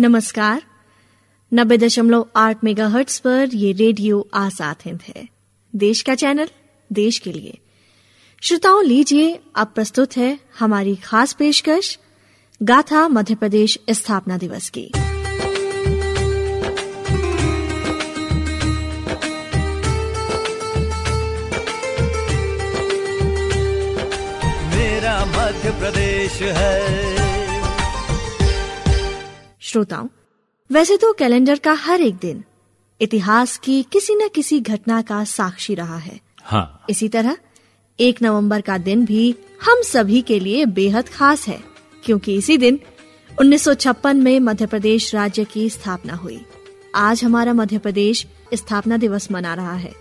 नमस्कार। नब्बे दशमलव आठ मेगा हर्ट्स पर ये रेडियो आज़ाद हिंद है। देश का चैनल, देश के लिए। श्रोताओं, लीजिए, अब प्रस्तुत है हमारी खास पेशकश, गाथा मध्य प्रदेश स्थापना दिवस की। मेरा मध्य प्रदेश है। श्रोताओं वैसे तो कैलेंडर का हर एक दिन इतिहास की किसी न किसी घटना का साक्षी रहा है। हाँ। इसी तरह एक नवंबर का दिन भी हम सभी के लिए बेहद खास है क्योंकि इसी दिन 1956 में मध्य प्रदेश राज्य की स्थापना हुई। आज हमारा मध्य प्रदेश स्थापना दिवस मना रहा है।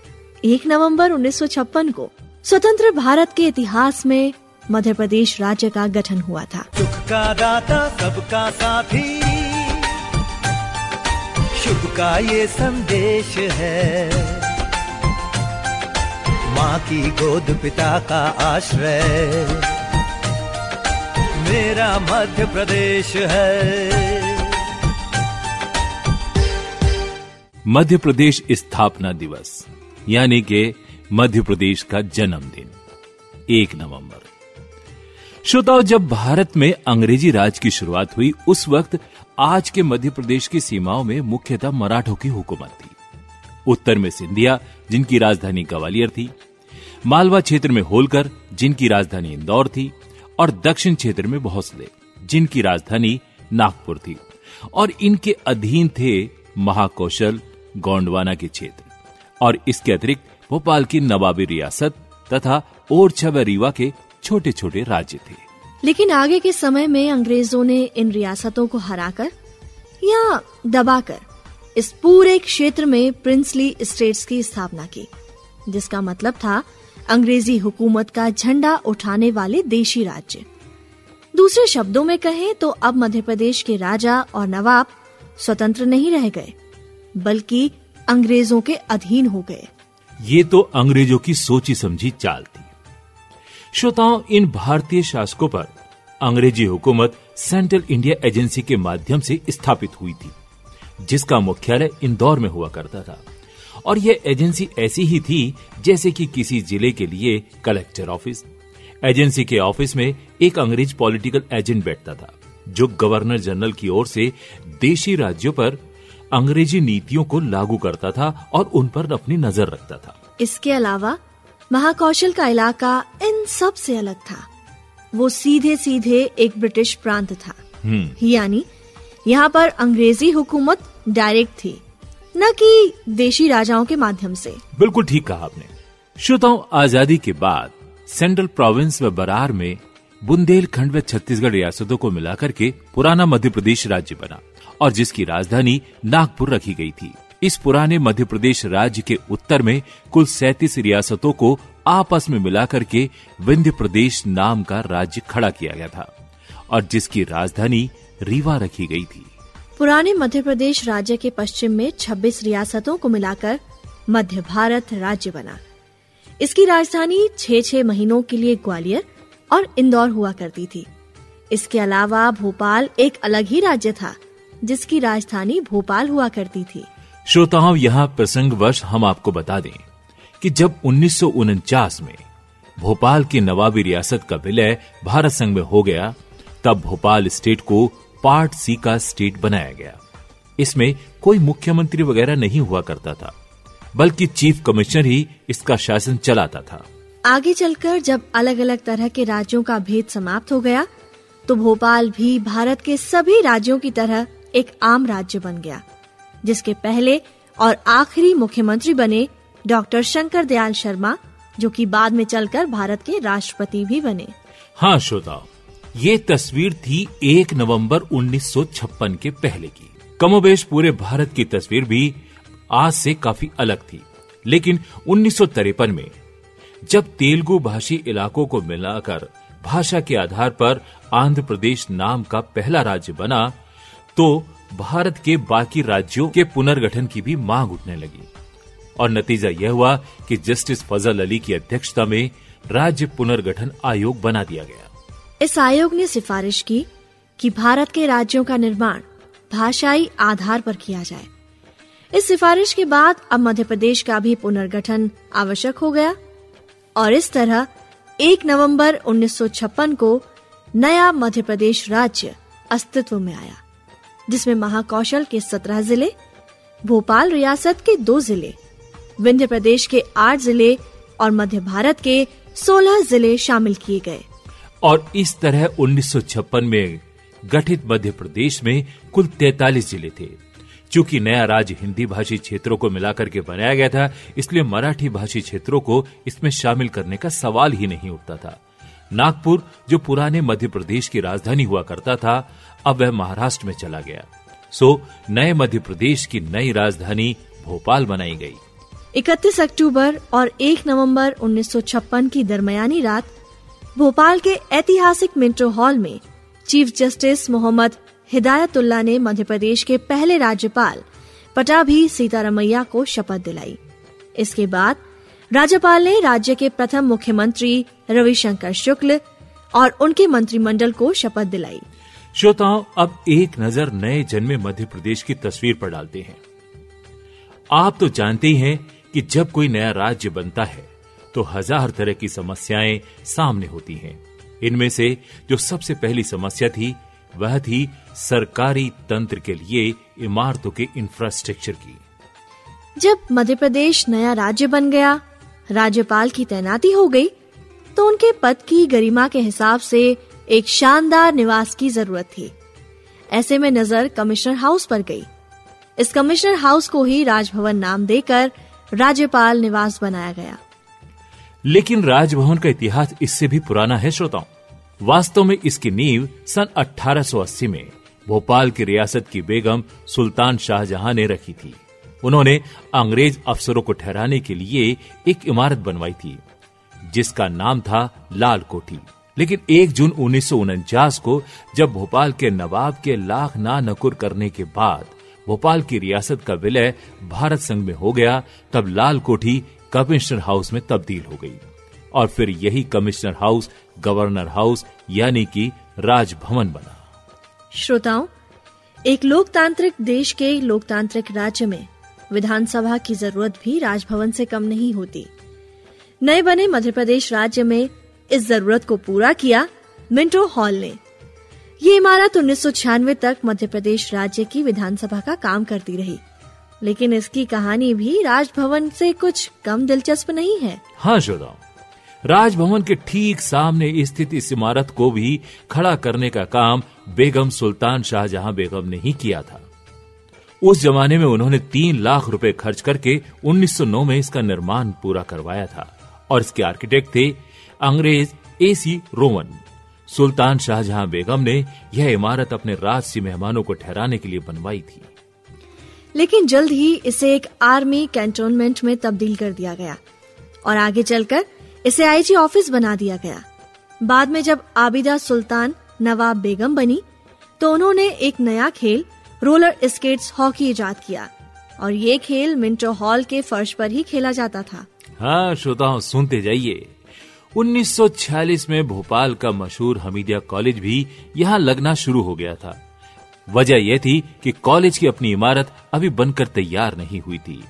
एक नवंबर 1956 को स्वतंत्र भारत के इतिहास में मध्य प्रदेश राज्य का गठन हुआ था। सुख का दाता सबका साथी। शुभ का ये संदेश है। माँ की गोद पिता का आश्रय। मेरा मध्य प्रदेश है। मध्य प्रदेश स्थापना दिवस, यानी के मध्य प्रदेश का जन्मदिन, एक नवंबर। श्रोताओं, जब भारत में अंग्रेज़ी राज की शुरुआत हुई, उस वक्त आज के मध्य प्रदेश की सीमाओं में मुख्यतः मराठों की हुकूमत थी। उत्तर में सिंधिया, जिनकी राजधानी ग्वालियर थी। मालवा क्षेत्र में होलकर, जिनकी राजधानी इंदौर थी। और दक्षिण क्षेत्र में भोसले, जिनकी राजधानी नागपुर थी। और इनके अधीन थे महाकौशल गोंडवाना के क्षेत्र। और इसके अतिरिक्त भोपाल की नवाबी रियासत तथा ओरछा व रीवा के छोटे छोटे राज्य थे। लेकिन आगे के समय में अंग्रेज़ों ने इन रियासतों को हराकर या दबाकर इस पूरे क्षेत्र में प्रिंसली स्टेट्स की स्थापना की जिसका मतलब था अंग्रेज़ी हुकूमत का झंडा उठाने वाले देशी राज्य। दूसरे शब्दों में कहें तो अब मध्य प्रदेश के राजा और नवाब स्वतंत्र नहीं रह गए बल्कि अंग्रेज़ों के अधीन हो गए। ये तो अंग्रेज़ों की सोची समझी चाल थी। श्रोताओं, इन भारतीय शासकों पर अंग्रेज़ी हुकूमत सेंट्रल इंडिया एजेंसी के माध्यम से स्थापित हुई थी, जिसका मुख्यालय इंदौर में हुआ करता था। और यह एजेंसी ऐसी ही थी जैसे कि किसी ज़िले के लिए कलेक्टर ऑफ़िस। एजेंसी के ऑफ़िस में एक अंग्रेज़ पॉलिटिकल एजेंट बैठता था, जो गवर्नर जनरल की ओर से देशी राज्यों पर अंग्रेज़ी नीतियों को लागू करता था और उन पर अपनी नज़र रखता था। इसके अलावा महाकौशल का इलाका इन सबसे अलग था। वो सीधे सीधे एक ब्रिटिश प्रांत था। यानी यहाँ पर अंग्रेज़ी हुकूमत डायरेक्ट थी न कि देशी राजाओं के माध्यम से। बिल्कुल ठीक कहा आपने। श्रोताओं आज़ादी के बाद सेंट्रल प्रोविंस व बरार में बुंदेलखंड व छत्तीसगढ़ रियासतों को मिलाकर के पुराना मध्य प्रदेश राज्य बना और जिसकी राजधानी नागपुर रखी गई थी। इस पुराने मध्य प्रदेश राज्य के उत्तर में कुल सैतीस रियासतों को आपस में मिलाकर के विंध्य प्रदेश नाम का राज्य खड़ा किया गया था और जिसकी राजधानी रीवा रखी गई थी। पुराने मध्य प्रदेश राज्य के पश्चिम में 26 रियासतों को मिलाकर मध्य भारत राज्य बना। इसकी राजधानी छह छह महीनों के लिए ग्वालियर और इंदौर हुआ करती थी। इसके अलावा भोपाल एक अलग ही राज्य था, जिसकी राजधानी भोपाल हुआ करती थी। श्रोताओं, यहाँ प्रसंगवश हम आपको बता दें कि जब उन्नीस सौ उनचास में भोपाल की नवाबी रियासत का विलय भारत संघ में हो गया, तब भोपाल स्टेट को पार्ट सी का स्टेट बनाया गया। इसमें कोई मुख्यमंत्री वगैरह नहीं हुआ करता था, बल्कि चीफ कमिश्नर ही इसका शासन चलाता था। आगे चलकर जब अलग अलग तरह के राज्यों का भेद समाप्त हो गया तो भोपाल भी भारत के सभी राज्यों की तरह एक आम राज्य बन गया। जिसके पहले और आखिरी मुख्यमंत्री बने डॉक्टर शंकर दयाल शर्मा, जो कि बाद में चलकर भारत के राष्ट्रपति भी बने। हाँ श्रोताओ ये तस्वीर थी एक नवंबर 1956 के पहले की। कमोबेश पूरे भारत की तस्वीर भी आज से काफ़ी अलग थी। लेकिन उन्नीस सौ तिरपन में, जब तेलुगु भाषी इलाकों को मिलाकर भाषा के आधार पर आंध्र प्रदेश नाम का पहला राज्य बना तो भारत के बाकी राज्यों के पुनर्गठन की भी मांग उठने लगी। और नतीजा यह हुआ कि जस्टिस फजल अली की अध्यक्षता में राज्य पुनर्गठन आयोग बना दिया गया। इस आयोग ने सिफारिश की कि भारत के राज्यों का निर्माण भाषाई आधार पर किया जाए। इस सिफारिश के बाद अब मध्य प्रदेश का भी पुनर्गठन आवश्यक हो गया और इस तरह 1 नवंबर 1956 को नया मध्य प्रदेश राज्य अस्तित्व में आया। जिसमें महाकौशल के 17 ज़िले, भोपाल रियासत के दो ज़िले, विंध्य प्रदेश के आठ ज़िले और मध्य भारत के 16 ज़िले शामिल किए गए। और इस तरह 1956 में गठित मध्य प्रदेश में कुल 43 ज़िले थे। चूँकि नया राज्य हिंदी भाषी क्षेत्रों को मिलाकर के बनाया गया था, इसलिए मराठी भाषी क्षेत्रों को इसमें शामिल करने का सवाल ही नहीं उठता था। नागपुर, जो पुराने मध्य प्रदेश की राजधानी हुआ करता था अब वह महाराष्ट्र में चला गया। सो, नए मध्य प्रदेश की नई राजधानी भोपाल बनाई गई। 31 अक्टूबर और 1 नवंबर 1956 की दरमियानी रात भोपाल के ऐतिहासिक मिंटो हॉल में चीफ जस्टिस मोहम्मद हिदायतुल्ला ने मध्य प्रदेश के पहले राज्यपाल पटाभी सीतारमैया को शपथ दिलाई। इसके बाद राज्यपाल ने राज्य के प्रथम मुख्यमंत्री रविशंकर शुक्ल और उनके मंत्रिमंडल को शपथ दिलाई। श्रोताओं, अब एक नज़र नए जन्मे मध्य प्रदेश की तस्वीर पर डालते हैं। आप तो जानते ही हैं कि जब कोई नया राज्य बनता है तो हज़ार तरह की समस्याएँ सामने होती हैं। इनमें से जो सबसे पहली समस्या थी, वह थी सरकारी तंत्र के लिए इमारतों के इंफ्रास्ट्रक्चर की। जब मध्य प्रदेश नया राज्य बन गया, राज्यपाल की तैनाती हो गई तो उनके पद की गरिमा के हिसाब से एक शानदार निवास की ज़रूरत थी। ऐसे में नज़र कमिश्नर हाउस पर गई। इस कमिश्नर हाउस को ही राजभवन नाम देकर राज्यपाल निवास बनाया गया। लेकिन राजभवन का इतिहास इससे भी पुराना है, श्रोताओं। वास्तव में इसकी नींव सन 1880 में भोपाल की रियासत की बेगम सुल्तान शाहजहां ने रखी थी। उन्होंने अंग्रेज़ अफसरों को ठहराने के लिए एक इमारत बनवाई थी, जिसका नाम था लाल कोठी। लेकिन 1 जून उन्नीस सौ उनचास को, जब भोपाल के नवाब के लाख ना नकुर करने के बाद भोपाल की रियासत का विलय भारत संघ में हो गया, तब लाल कोठी कमिश्नर हाउस में तब्दील हो गई। और फिर यही कमिश्नर हाउस, गवर्नर हाउस, यानी कि राजभवन बना। श्रोताओं, एक लोकतांत्रिक देश के लोकतांत्रिक राज्य में विधानसभा की ज़रूरत भी राजभवन से कम नहीं होती। नए बने मध्य प्रदेश राज्य में इस ज़रूरत को पूरा किया मिंटो हॉल ने। ये इमारत उन्नीस सौ छियानवे तक मध्य प्रदेश राज्य की विधानसभा का काम करती रही। लेकिन इसकी कहानी भी राजभवन से कुछ कम दिलचस्प नहीं है। हाँ श्रोताओ राजभवन के ठीक सामने स्थित इस इमारत को भी खड़ा करने का काम बेगम सुल्तान शाहजहां बेगम ने ही किया था। उस जमाने में उन्होंने तीन लाख रुपए खर्च करके 1909 में इसका निर्माण पूरा करवाया था और इसके आर्किटेक्ट थे अंग्रेज़ A C Rowan Sultan Shahjahan Begum ने यह इमारत अपने राजसी मेहमानों को ठहराने के लिए बनवाई थी। लेकिन जल्द ही इसे एक आर्मी कैंटोनमेंट में तब्दील कर दिया गया और आगे चलकर इसे आईजी ऑफ़िस बना दिया गया। बाद में जब आबिदा सुल्तान नवाब बेगम बनी तो उन्होंने एक नया खेल रोलर स्केट्स हॉकी इजाद किया और ये खेल मिंटो हॉल के फर्श पर ही खेला जाता था। हाँ श्रोताओं सुनते जाइए। 1946 में भोपाल का मशहूर हमीदिया कॉलेज भी यहाँ लगना शुरू हो गया था। वजह यह थी कि कॉलेज की अपनी इमारत अभी बनकर तैयार नहीं हुई थी।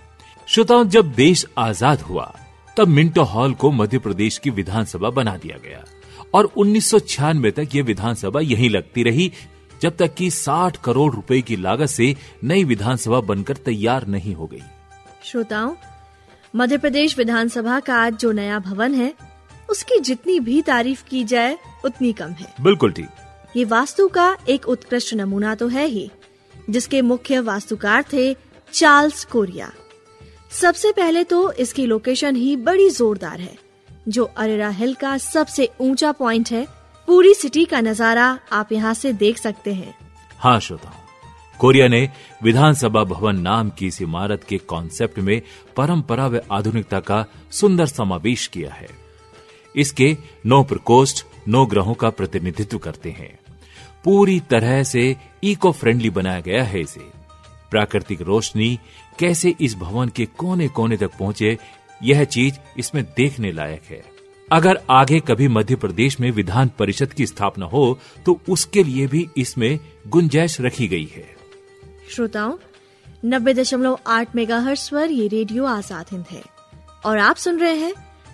श्रोताओं, जब देश आज़ाद हुआ, तब मिंटो हॉल को मध्य प्रदेश की विधानसभा बना दिया गया और उन्नीस सौ छियानवे तक ये विधानसभा यहीं लगती रही, जब तक कि 60 करोड़ रुपए की लागत से नई विधानसभा बनकर तैयार नहीं हो गई। श्रोताओं, मध्य प्रदेश विधानसभा का आज जो नया भवन है उसकी जितनी भी तारीफ़ की जाए उतनी कम है। बिल्कुल ठीक। ये वास्तु का एक उत्कृष्ट नमूना तो है ही जिसके मुख्य वास्तुकार थे चार्ल्स कोरिया। सबसे पहले तो इसकी लोकेशन ही बड़ी जोरदार है जो अरेरा हिल का सबसे ऊँचा पॉइंट है। पूरी सिटी का नज़ारा आप यहाँ से देख सकते हैं। हाँ श्रोताओं कोरिया ने विधानसभा भवन नाम की इस इमारत के कॉन्सेप्ट में परंपरा व आधुनिकता का सुंदर समावेश किया है। इसके नौ प्रकोष्ठ, नौ ग्रहों का प्रतिनिधित्व करते हैं। पूरी तरह से इको फ्रेंडली बनाया गया है इसे। प्राकृतिक रोशनी कैसे इस भवन के कोने कोने तक पहुँचे, यह चीज़ इसमें देखने लायक है। अगर आगे कभी मध्य प्रदेश में विधान परिषद की स्थापना हो तो उसके लिए भी इसमें गुंजाइश रखी गई है। श्रोताओं, नब्बे दशमलव आठ मेगा पर ये रेडियो आज़ाद हिंद है। और आप सुन रहे हैं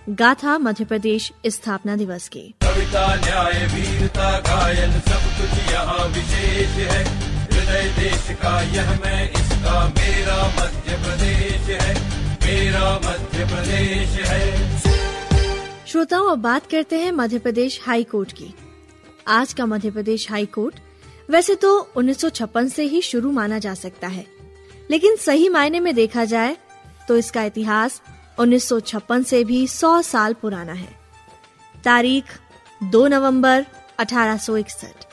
गाथा मध्य प्रदेश स्थापना दिवस की। कविता न्याय वीरता गायन सब कुछ यहाँ विशेष है। हृदय देश का यह मैं इसका मेरा मध्य प्रदेश है। मेरा मध्य प्रदेश है। श्रोताओं अब बात करते हैं मध्य प्रदेश हाई कोर्ट की। आज का मध्य प्रदेश हाई कोर्ट वैसे तो 1956 से ही शुरू माना जा सकता है। लेकिन सही मायने में देखा जाए तो इसका इतिहास 1956 से भी 100 साल पुराना है। तारीख 2 नवंबर 1861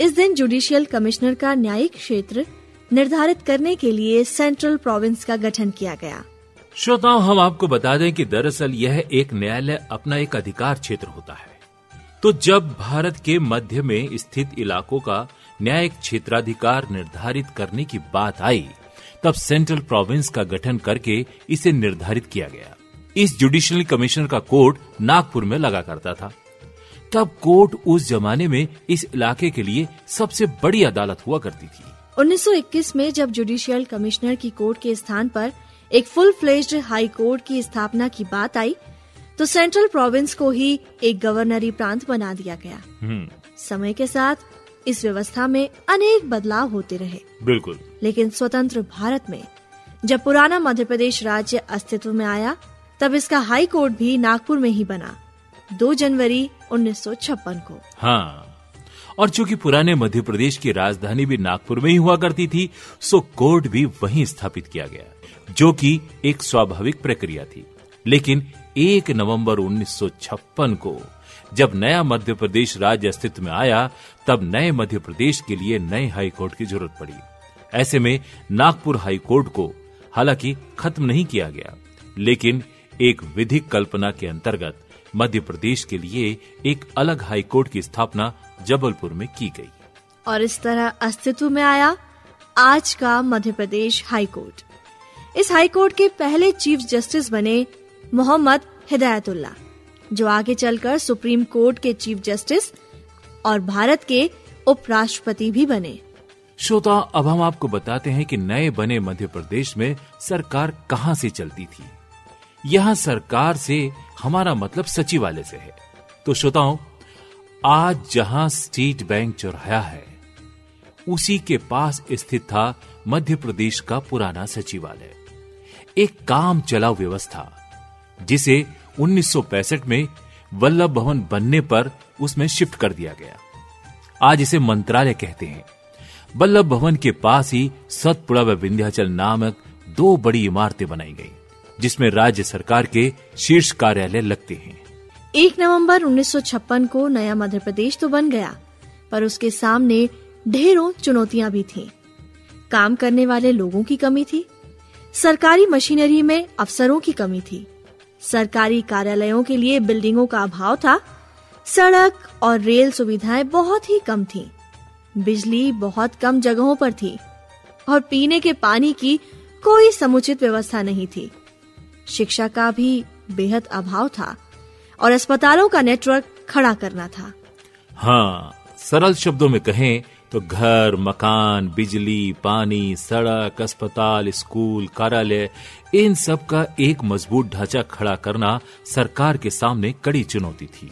इस दिन जुडिशियल कमिश्नर का न्यायिक क्षेत्र निर्धारित करने के लिए सेंट्रल प्रोविंस का गठन किया गया। श्रोताओं, हम आपको बता दें कि दरअसल यह एक न्यायालय अपना एक अधिकार क्षेत्र होता है। तो जब भारत के मध्य में स्थित इलाकों का न्यायिक क्षेत्राधिकार निर्धारित करने की बात आई तब सेंट्रल प्रोविंस का गठन करके इसे निर्धारित किया गया। इस जुडिशियल कमिश्नर का कोर्ट नागपुर में लगा करता था। तब कोर्ट उस जमाने में इस इलाके के लिए सबसे बड़ी अदालत हुआ करती थी। 1921 में जब जुडिशियल कमिश्नर की कोर्ट के स्थान पर एक फुल फ्लेज्ड हाई कोर्ट की स्थापना की बात आई तो सेंट्रल प्रोविंस को ही एक गवर्नरी प्रांत बना दिया गया। समय के साथ इस व्यवस्था में अनेक बदलाव होते रहे। बिल्कुल। लेकिन स्वतंत्र भारत में जब पुराना मध्य प्रदेश राज्य अस्तित्व में आया तब इसका हाई कोर्ट भी नागपुर में ही बना 2 जनवरी 1956 को। हाँ। और चूँकि पुराने मध्य प्रदेश की राजधानी भी नागपुर में ही हुआ करती थी सो कोर्ट भी वहीं स्थापित किया गया जो कि एक स्वाभाविक प्रक्रिया थी। लेकिन 1 नवंबर 1956 को जब नया मध्य प्रदेश राज्य अस्तित्व में आया, तब नए मध्य प्रदेश के लिए नए हाई कोर्ट की ज़रूरत पड़ी। ऐसे में नागपुर हाई कोर्ट को हालाँकि खत्म नहीं किया गया, लेकिन एक विधिक कल्पना के अंतर्गत मध्य प्रदेश के लिए एक अलग हाई कोर्ट की स्थापना जबलपुर में की गई। और इस तरह अस्तित्व में आया आज का मध्य प्रदेश हाई कोर्ट इस हाई कोर्ट के पहले चीफ जस्टिस बने मोहम्मद हिदायतुल्ला जो आगे चलकर सुप्रीम कोर्ट के चीफ जस्टिस और भारत के उपराष्ट्रपति भी बने। श्रोता, अब हम आपको बताते हैं कि नए बने मध्य प्रदेश में सरकार कहाँ से चलती थी। यहाँ सरकार से हमारा मतलब सचिवालय से है। तो श्रोताओं, आज जहाँ स्टेट बैंक चौराया है, उसी के पास स्थित था मध्य प्रदेश का पुराना सचिवालय। एक काम चलाऊ व्यवस्था, जिसे 1965 में वल्लभ भवन बनने पर उसमें शिफ्ट कर दिया गया। आज इसे मंत्रालय कहते हैं। वल्लभ भवन के पास ही सतपुड़ा व विंध्याचल नामक दो बड़ी इमारतें बनाई गई, जिसमें राज्य सरकार के शीर्ष कार्यालय लगते हैं। एक नवंबर 1956 को नया मध्य प्रदेश तो बन गया, पर उसके सामने ढेरों चुनौतियाँ भी थीं। काम करने वाले लोगों की कमी थी। सरकारी मशीनरी में अफसरों की कमी थी। सरकारी कार्यालयों के लिए बिल्डिंगों का अभाव था। सड़क और रेल सुविधाएँ बहुत ही कम थीं। बिजली बहुत कम जगहों पर थी और पीने के पानी की कोई समुचित व्यवस्था नहीं थी। शिक्षा का भी बेहद अभाव था और अस्पतालों का नेटवर्क खड़ा करना था। हाँ सरल शब्दों में कहें तो घर, मकान, बिजली, पानी, सड़क, अस्पताल, स्कूल, कार्यालय, इन सब का एक मज़बूत ढांचा खड़ा करना सरकार के सामने कड़ी चुनौती थी।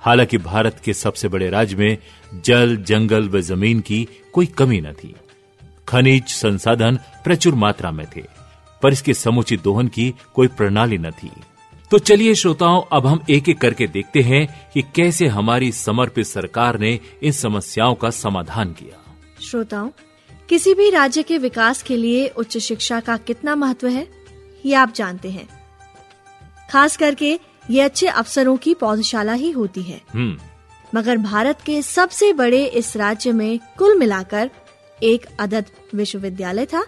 हालाँकि भारत के सबसे बड़े राज्य में जल, जंगल व ज़मीन की कोई कमी न थी। खनिज संसाधन प्रचुर मात्रा में थे, पर इसके समुचित दोहन की कोई प्रणाली न थी। तो चलिए श्रोताओं अब हम एक एक करके देखते हैं कि कैसे हमारी समर्पित सरकार ने इन समस्याओं का समाधान किया। श्रोताओं किसी भी राज्य के विकास के लिए उच्च शिक्षा का कितना महत्व है ये आप जानते हैं। खास करके ये अच्छे अफसरों की पौधशाला ही होती है। हम्म। मगर भारत के सबसे बड़े इस राज्य में कुल मिलाकर एक अदद विश्वविद्यालय था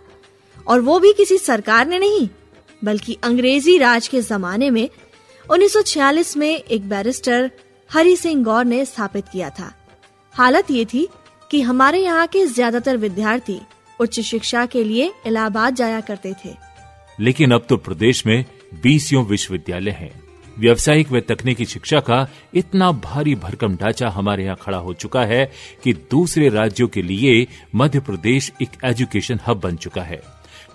और वो भी किसी सरकार ने नहीं बल्कि अंग्रेज़ी राज के जमाने में 1946 में एक बैरिस्टर हरि सिंह गौर ने स्थापित किया था। हालत ये थी कि हमारे यहाँ के ज़्यादातर विद्यार्थी उच्च शिक्षा के लिए इलाहाबाद जाया करते थे। लेकिन अब तो प्रदेश में बीसियों विश्वविद्यालय हैं। व्यवसायिक व तकनीकी शिक्षा का इतना भारी भरकम ढांचा हमारे यहाँ खड़ा हो चुका है कि दूसरे राज्यों के लिए मध्य प्रदेश एक एजुकेशन हब बन चुका है।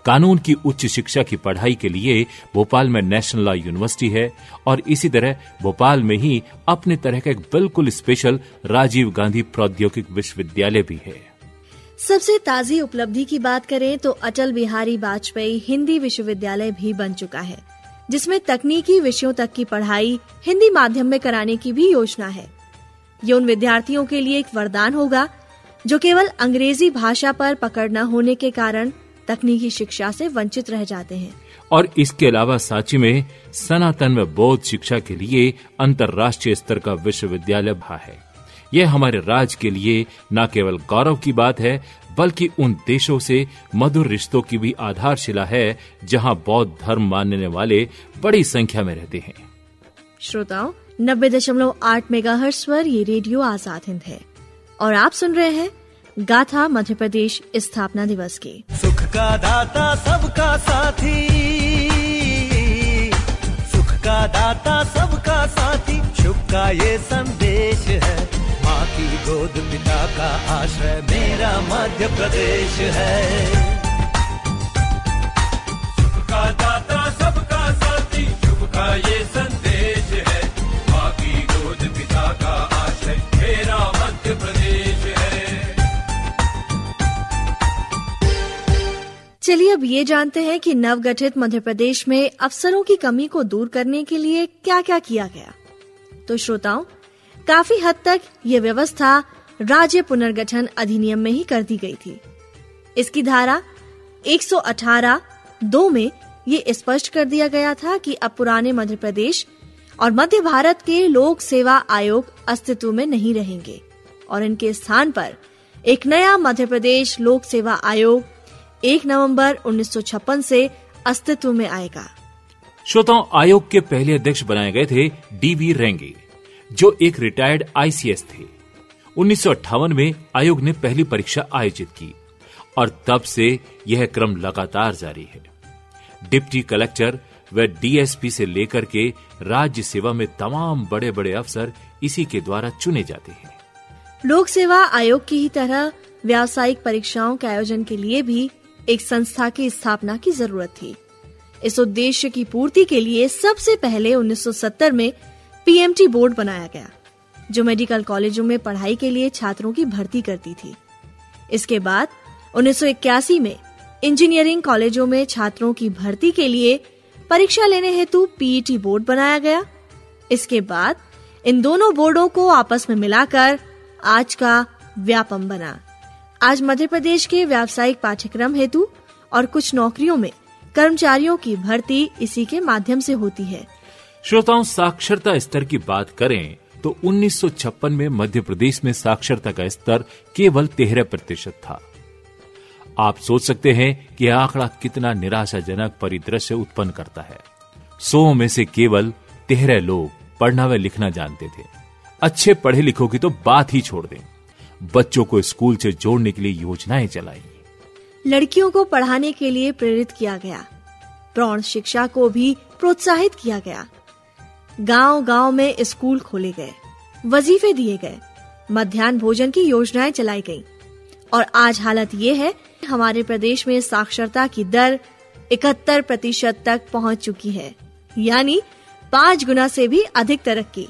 कानून की उच्च शिक्षा की पढ़ाई के लिए भोपाल में नेशनल लॉ यूनिवर्सिटी है और इसी तरह भोपाल में ही अपने तरह का एक बिल्कुल स्पेशल राजीव गांधी प्रौद्योगिक विश्वविद्यालय भी है। सबसे ताजी उपलब्धि की बात करें तो अटल बिहारी वाजपेयी हिंदी विश्वविद्यालय भी बन चुका है, जिसमें तकनीकी विषयों तक की पढ़ाई हिंदी माध्यम में कराने की भी योजना है। ये उन विद्यार्थियों के लिए एक वरदान होगा, जो केवल अंग्रेज़ी भाषा पर पकड़ न होने के कारण तकनीकी शिक्षा से वंचित रह जाते हैं। और इसके अलावा सांची में सनातन व बौद्ध शिक्षा के लिए अंतर्राष्ट्रीय स्तर का विश्वविद्यालय भा है। यह हमारे राज्य के लिए न केवल गौरव की बात है बल्कि उन देशों से मधुर रिश्तों की भी आधारशिला है जहाँ बौद्ध धर्म मानने वाले बड़ी संख्या में रहते हैं। श्रोताओं नब्बे दशमलव आठ मेगा पर ये रेडियो आज़ाद हिंद है। और आप सुन रहे हैं गाथा मध्य प्रदेश स्थापना दिवस की। सुख का दाता सबका साथी। सुख का दाता सबका साथी। शुभ का ये संदेश है। माँ की गोद पिता का आश्रय मेरा मध्य प्रदेश है। सुख का दाता सबका साथी। शुभ का ये संदेश चलिए अब ये जानते हैं कि नवगठित मध्य प्रदेश में अफसरों की कमी को दूर करने के लिए क्या क्या किया गया। तो श्रोताओं, काफ़ी हद तक ये व्यवस्था राज्य पुनर्गठन अधिनियम में ही कर दी गई थी। इसकी धारा 118 दो में ये स्पष्ट कर दिया गया था कि अब पुराने मध्य प्रदेश और मध्य भारत के लोक सेवा आयोग अस्तित्व में नहीं रहेंगे और इनके स्थान पर एक नया मध्य प्रदेश लोक सेवा आयोग एक नवंबर 1956 से अस्तित्व में आएगा। श्रोताओं आयोग के पहले अध्यक्ष बनाए गए थे डीवी रेंगे जो एक रिटायर्ड आईसीएस थे। उन्नीस सौ अट्ठावन में आयोग ने पहली परीक्षा आयोजित की और तब से यह क्रम लगातार जारी है। डिप्टी कलेक्टर व डीएसपी से लेकर के राज्य सेवा में तमाम बड़े बड़े अफसर इसी के द्वारा चुने जाते हैं। लोक सेवा आयोग की ही तरह व्यावसायिक परीक्षाओं के आयोजन के लिए भी एक संस्था की स्थापना की ज़रूरत थी। इस उद्देश्य की पूर्ति के लिए सबसे पहले 1970 में पीएमटी बोर्ड बनाया गया, जो मेडिकल कॉलेजों में पढ़ाई के लिए छात्रों की भर्ती करती थी। इसके बाद 1981 में इंजीनियरिंग कॉलेजों में छात्रों की भर्ती के लिए परीक्षा लेने हेतु पीईटी बोर्ड बनाया गया। इसके बाद इन दोनों बोर्डों को आपस में मिलाकर आज का व्यापम बना। आज मध्य प्रदेश के व्यावसायिक पाठ्यक्रम हेतु और कुछ नौकरियों में कर्मचारियों की भर्ती इसी के माध्यम से होती है। श्रोताओं, साक्षरता स्तर की बात करें तो 1956 में मध्य प्रदेश में साक्षरता का स्तर केवल तेरह प्रतिशत था। आप सोच सकते हैं कि यह आंकड़ा कितना निराशाजनक परिदृश्य उत्पन्न करता है। सौ में से केवल तेरह लोग पढ़ना व लिखना जानते थे। अच्छे पढ़े लिखों की तो बात ही छोड़ दें। बच्चों को स्कूल से जोड़ने के लिए योजनाएँ चलाई। लड़कियों को पढ़ाने के लिए प्रेरित किया गया। प्रौढ़ शिक्षा को भी प्रोत्साहित किया गया। गाँव गाँव में स्कूल खोले गए। वजीफे दिए गए। मध्यान्ह भोजन की योजनाएँ चलाई गईं। और आज हालत ये है हमारे प्रदेश में साक्षरता की दर इकहत्तर प्रतिशत तक पहुँच चुकी है। यानी पाँच गुना से भी अधिक तरक्की।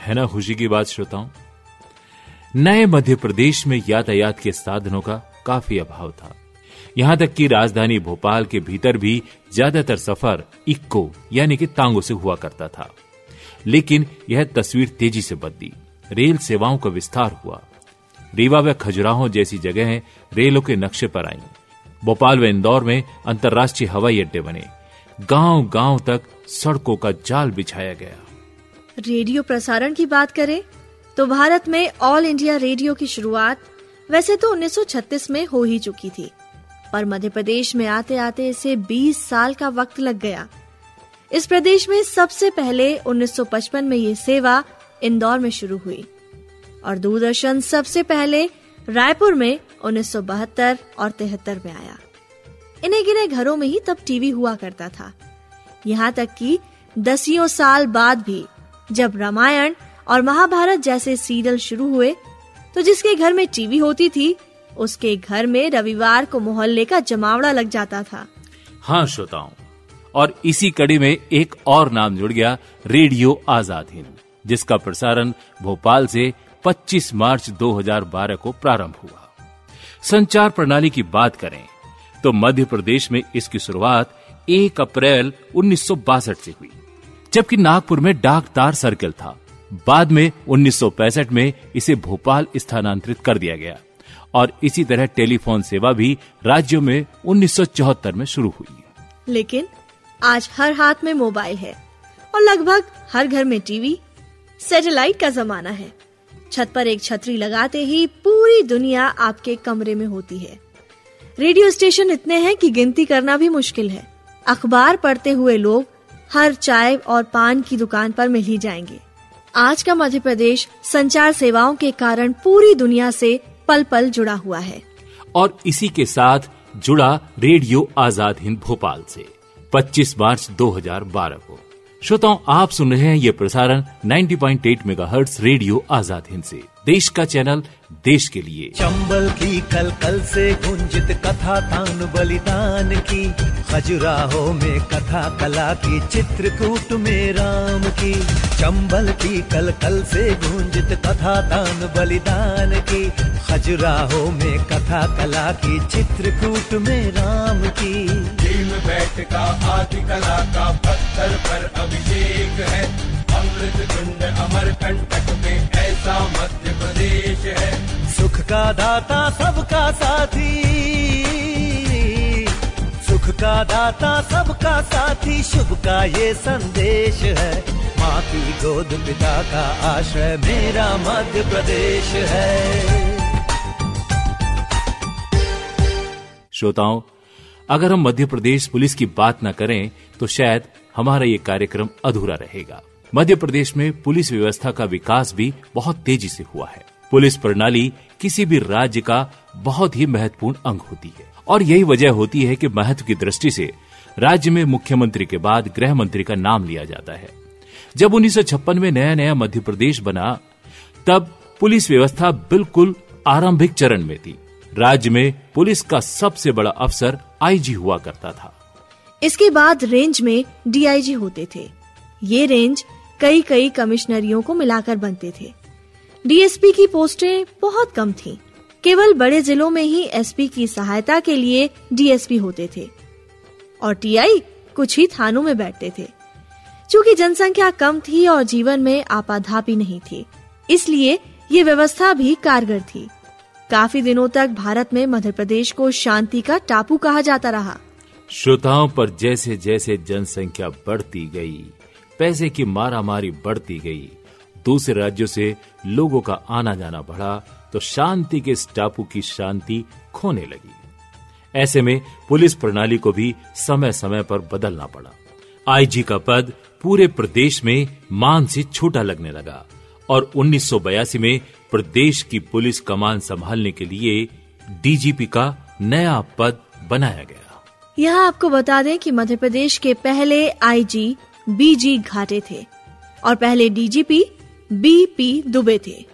है ना खुशी की बात श्रोताओं? नए मध्य प्रदेश में यातायात के साधनों का काफ़ी अभाव था। यहाँ तक कि राजधानी भोपाल के भीतर भी ज़्यादातर सफ़र इक्को, यानी कि तांगों से हुआ करता था। लेकिन यह तस्वीर तेज़ी से बदली। रेल सेवाओं का विस्तार हुआ। रीवा व खजुराहो जैसी जगहें रेलों के नक्शे पर आईं। भोपाल व इंदौर में अंतर्राष्ट्रीय हवाई अड्डे बने। गाँव गाँव तक सड़कों का जाल बिछाया गया। रेडियो प्रसारण की बात करें तो भारत में ऑल इंडिया रेडियो की शुरुआत वैसे तो 1936 में हो ही चुकी थी, पर मध्य प्रदेश में आते आते इसे 20 साल का वक्त लग गया। इस प्रदेश में सबसे पहले 1955 में ये सेवा इंदौर में शुरू हुई, और दूरदर्शन सबसे पहले रायपुर में 1972 और तिहत्तर में आया। इन्हें गिने घरों में ही तब टीवी हुआ करता था। यहाँ तक कि दसियों साल बाद भी जब रामायण और महाभारत जैसे सीरियल शुरू हुए तो जिसके घर में टीवी होती थी, उसके घर में रविवार को मोहल्ले का जमावड़ा लग जाता था। हाँ श्रोताओं, और इसी कड़ी में एक और नाम जुड़ गया, रेडियो आज़ाद हिंद जिसका प्रसारण भोपाल से 25 मार्च 2012 को प्रारंभ हुआ। संचार प्रणाली की बात करें तो मध्य प्रदेश में इसकी शुरुआत 1 अप्रैल उन्नीस से हुई, जबकि नागपुर में डाक तार सर्कल था। बाद में 1965 में इसे भोपाल स्थानांतरित कर दिया गया और इसी तरह टेलीफोन सेवा भी राज्यों में 1974 में शुरू हुई। लेकिन आज हर हाथ में मोबाइल है और लगभग हर घर में टीवी, सैटेलाइट का जमाना है। छत पर एक छतरी लगाते ही पूरी दुनिया आपके कमरे में होती है। रेडियो स्टेशन इतने हैं कि गिनती करना भी मुश्किल है। अखबार पढ़ते हुए लोग हर चाय और पान की दुकान पर मिल ही जाएँगे। आज का मध्य प्रदेश संचार सेवाओं के कारण पूरी दुनिया से पल पल जुड़ा हुआ है। और इसी के साथ जुड़ा रेडियो आज़ाद हिंद भोपाल से 25 मार्च 2012 को। श्रोताओं, आप सुन रहे हैं ये प्रसारण 90.8 मेगाहर्ट्ज रेडियो आज़ाद हिंद से। देश का चैनल देश के लिए। चंबल की कल कल से गुंजित कथा तान बलिदान की खजुराहो में कथा कला की चित्रकूट में राम की। चंबल की कल कल से गुंजित कथा तान बलिदान की खजुराहो में कथा कला की चित्रकूट में राम की। भीम बैठ का आदि कला का पत्थर पर अभिषेक है। अमृत कुंड अमर कंटक में ऐसा मध्य प्रदेश है। सुख का दाता सबका साथी। सुख का दाता सबका साथी। शुभ का ये संदेश है। माँ की गोद पिता का आश्रय मेरा मध्य प्रदेश है। श्रोताओं, अगर हम मध्य प्रदेश पुलिस की बात न करें तो शायद हमारा ये कार्यक्रम अधूरा रहेगा। मध्य प्रदेश में पुलिस व्यवस्था का विकास भी बहुत तेज़ी से हुआ है। पुलिस प्रणाली किसी भी राज्य का बहुत ही महत्वपूर्ण अंग होती है। और यही वजह होती है कि महत्व की दृष्टि से राज्य में मुख्यमंत्री के बाद गृह मंत्री का नाम लिया जाता है। जब उन्नीस सौ छप्पन में नया नया मध्य प्रदेश बना, तब पुलिस व्यवस्था बिल्कुल आरंभिक चरण में थी। राज्य में पुलिस का सबसे बड़ा अफसर आईजी हुआ करता था। इसके बाद रेंज में डीआईजी होते थे। ये रेंज कई कई कमिश्नरियों को मिलाकर बनते थे। डीएसपी की पोस्टें बहुत कम थीं। केवल बड़े जिलों में ही एसपी की सहायता के लिए डीएसपी होते थे। और टीआई कुछ ही थानों में बैठते थे। चूँकि जनसंख्या कम थी और जीवन में आपाधापी नहीं थी, इसलिए ये व्यवस्था भी कारगर थी। काफ़ी दिनों तक भारत में मध्य प्रदेश को शांति का टापू कहा जाता रहा। श्रोताओं पर जैसे जैसे जनसंख्या बढ़ती गई पैसे की मारामारी बढ़ती गई। दूसरे राज्यों से लोगों का आना जाना बढ़ा तो शांति के इस टापू की शांति खोने लगी। ऐसे में पुलिस प्रणाली को भी समय समय पर बदलना पड़ा। आईजी का पद पूरे प्रदेश में मान से छोटा लगने लगा और 1982 में प्रदेश की पुलिस कमान संभालने के लिए डीजीपी का नया पद बनाया गया। यहाँ आपको बता दें कि मध्य प्रदेश के पहले आईजी बीजी घाटे थे और पहले डीजीपी बीपी दुबे थे।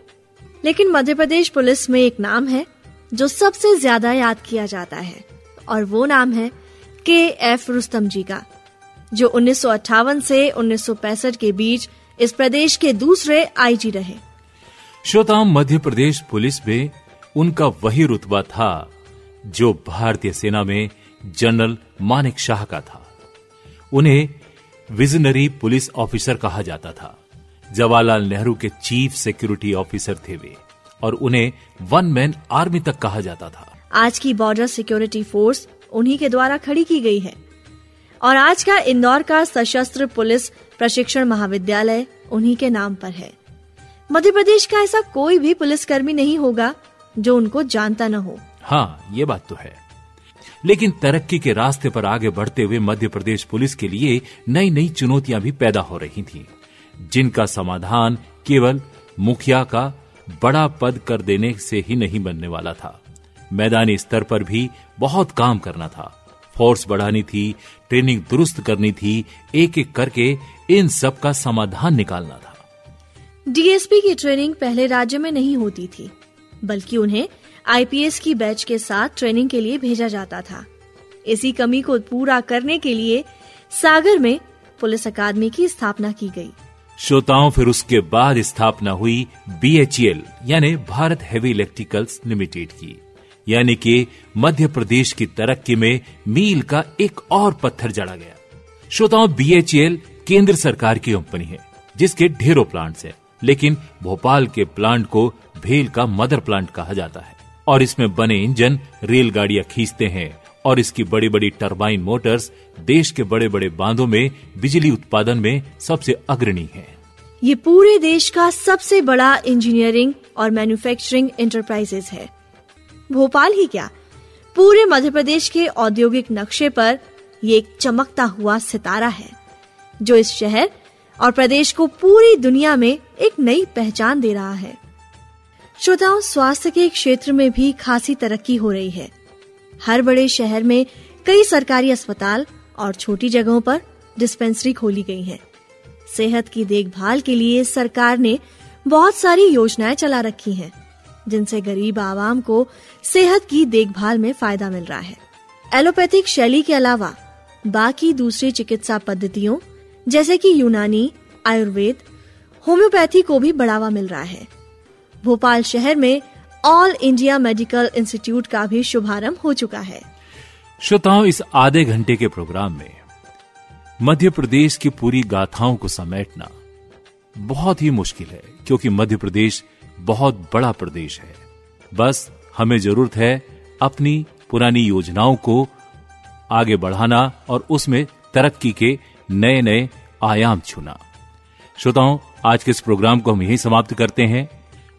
लेकिन मध्य प्रदेश पुलिस में एक नाम है जो सबसे ज़्यादा याद किया जाता है और वो नाम है के एफ़ रुस्तम जी का जो उन्नीस से उन्नीस सौ पैंसठ के बीच इस प्रदेश के दूसरे आईजी रहे। श्रोताओं मध्य प्रदेश पुलिस में उनका वही रुतबा था, जो भारतीय सेना में जनरल मानिक शाह का था। उन्हें विजनरी पुलिस ऑफिसर कहा जाता था। जवाहरलाल नेहरू के चीफ सिक्योरिटी ऑफिसर थे वे और उन्हें वन मैन आर्मी तक कहा जाता था। आज की बॉर्डर सिक्योरिटी फोर्स उन्हीं के द्वारा खड़ी की गई है। और आज का इंदौर का सशस्त्र पुलिस प्रशिक्षण महाविद्यालय उन्हीं के नाम पर है। मध्य प्रदेश का ऐसा कोई भी पुलिसकर्मी नहीं होगा जो उनको जानता न हो। हाँ ये बात तो है। लेकिन तरक्की के रास्ते पर आगे बढ़ते हुए मध्य प्रदेश पुलिस के लिए नई नई चुनौतियाँ भी पैदा हो रही थीं, जिनका समाधान केवल मुखिया का बड़ा पद कर देने से ही नहीं बनने वाला था। मैदानी स्तर पर भी बहुत काम करना था। फोर्स बढ़ानी थी ट्रेनिंग दुरुस्त करनी थी एक एक करके इन सब का समाधान निकालना था। डीएसपी की ट्रेनिंग पहले राज्य में नहीं होती थी बल्कि उन्हें आईपीएस की बैच के साथ ट्रेनिंग के लिए भेजा जाता था। इसी कमी को पूरा करने के लिए सागर में पुलिस अकादमी की स्थापना की गई। श्रोताओं, फिर उसके बाद स्थापना हुई बीएचईएल यानी भारत हेवी इलेक्ट्रिकल्स लिमिटेड की। यानी कि मध्य प्रदेश की तरक्की में मील का एक और पत्थर जड़ा गया। श्रोताओं बीएचईएल केंद्र सरकार की कंपनी है, जिसके ढेरों प्लांट्स हैं, लेकिन भोपाल के प्लांट को भेल का मदर प्लांट कहा जाता है। और इसमें बने इंजन रेलगाड़ियाँ खींचते हैं और इसकी बड़ी बड़ी टरबाइन मोटर्स देश के बड़े बड़े बांधों में, बिजली उत्पादन में सबसे अग्रणी है। ये पूरे देश का सबसे बड़ा इंजीनियरिंग और मैन्युफैक्चरिंग एंटरप्राइजेस है। भोपाल ही क्या? पूरे मध्य प्रदेश के औद्योगिक नक्शे पर ये एक चमकता हुआ सितारा है, जो इस शहर और प्रदेश को पूरी दुनिया में एक नई पहचान दे रहा है। श्रोताओं स्वास्थ्य के क्षेत्र में भी खासी तरक्की हो रही है। हर बड़े शहर में कई सरकारी अस्पताल और छोटी जगहों पर डिस्पेंसरी खोली गई हैं। सेहत की देखभाल के लिए सरकार ने बहुत सारी योजनाएँ चला रखी हैं, जिनसे गरीब आवाम को सेहत की देखभाल में फ़ायदा मिल रहा है। एलोपैथिक शैली के अलावा बाकी दूसरी चिकित्सा पद्धतियों जैसे कि यूनानी आयुर्वेद होम्योपैथी को भी बढ़ावा मिल रहा है। भोपाल शहर में ऑल इंडिया मेडिकल इंस्टीट्यूट का भी शुभारंभ हो चुका है। श्रोताओं, इस आधे घंटे के प्रोग्राम में मध्य प्रदेश की पूरी गाथाओं को समेटना बहुत ही मुश्किल है, क्योंकि मध्य प्रदेश बहुत बड़ा प्रदेश है। बस हमें ज़रूरत है अपनी पुरानी योजनाओं को आगे बढ़ाना और उसमें तरक्की के नए नए आयाम छूना। श्रोताओं, आज के इस प्रोग्राम को हम यही समाप्त करते हैं।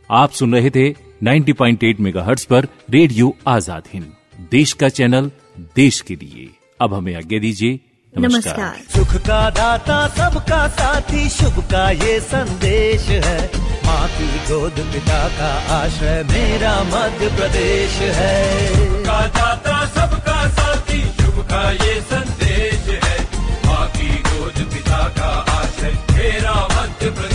आप सुन रहे थे 90.8 मेगाहर्ट्ज पर रेडियो आज़ाद हिंद। देश का चैनल देश के लिए। अब हमें आगे दीजिए नमस्कार, नमस्कार। सुख का दाता सबका साथी शुभ का ये संदेश है। माँ की गोद पिता का आश्रय मेरा मध्य प्रदेश है। का दाता सबका साथी शुभ का ये संदेश है। माँ की गोद पिता का आश्रय मेरा मध्य प्रदेश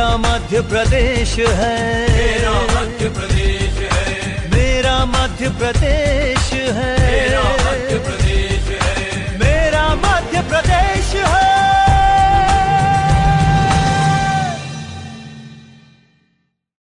मेरा मध्य प्रदेश है। मेरा मध्य प्रदेश है। मेरा मध्य प्रदेश है। मेरा मध्य प्रदेश है। मेरा मध्य प्रदेश है।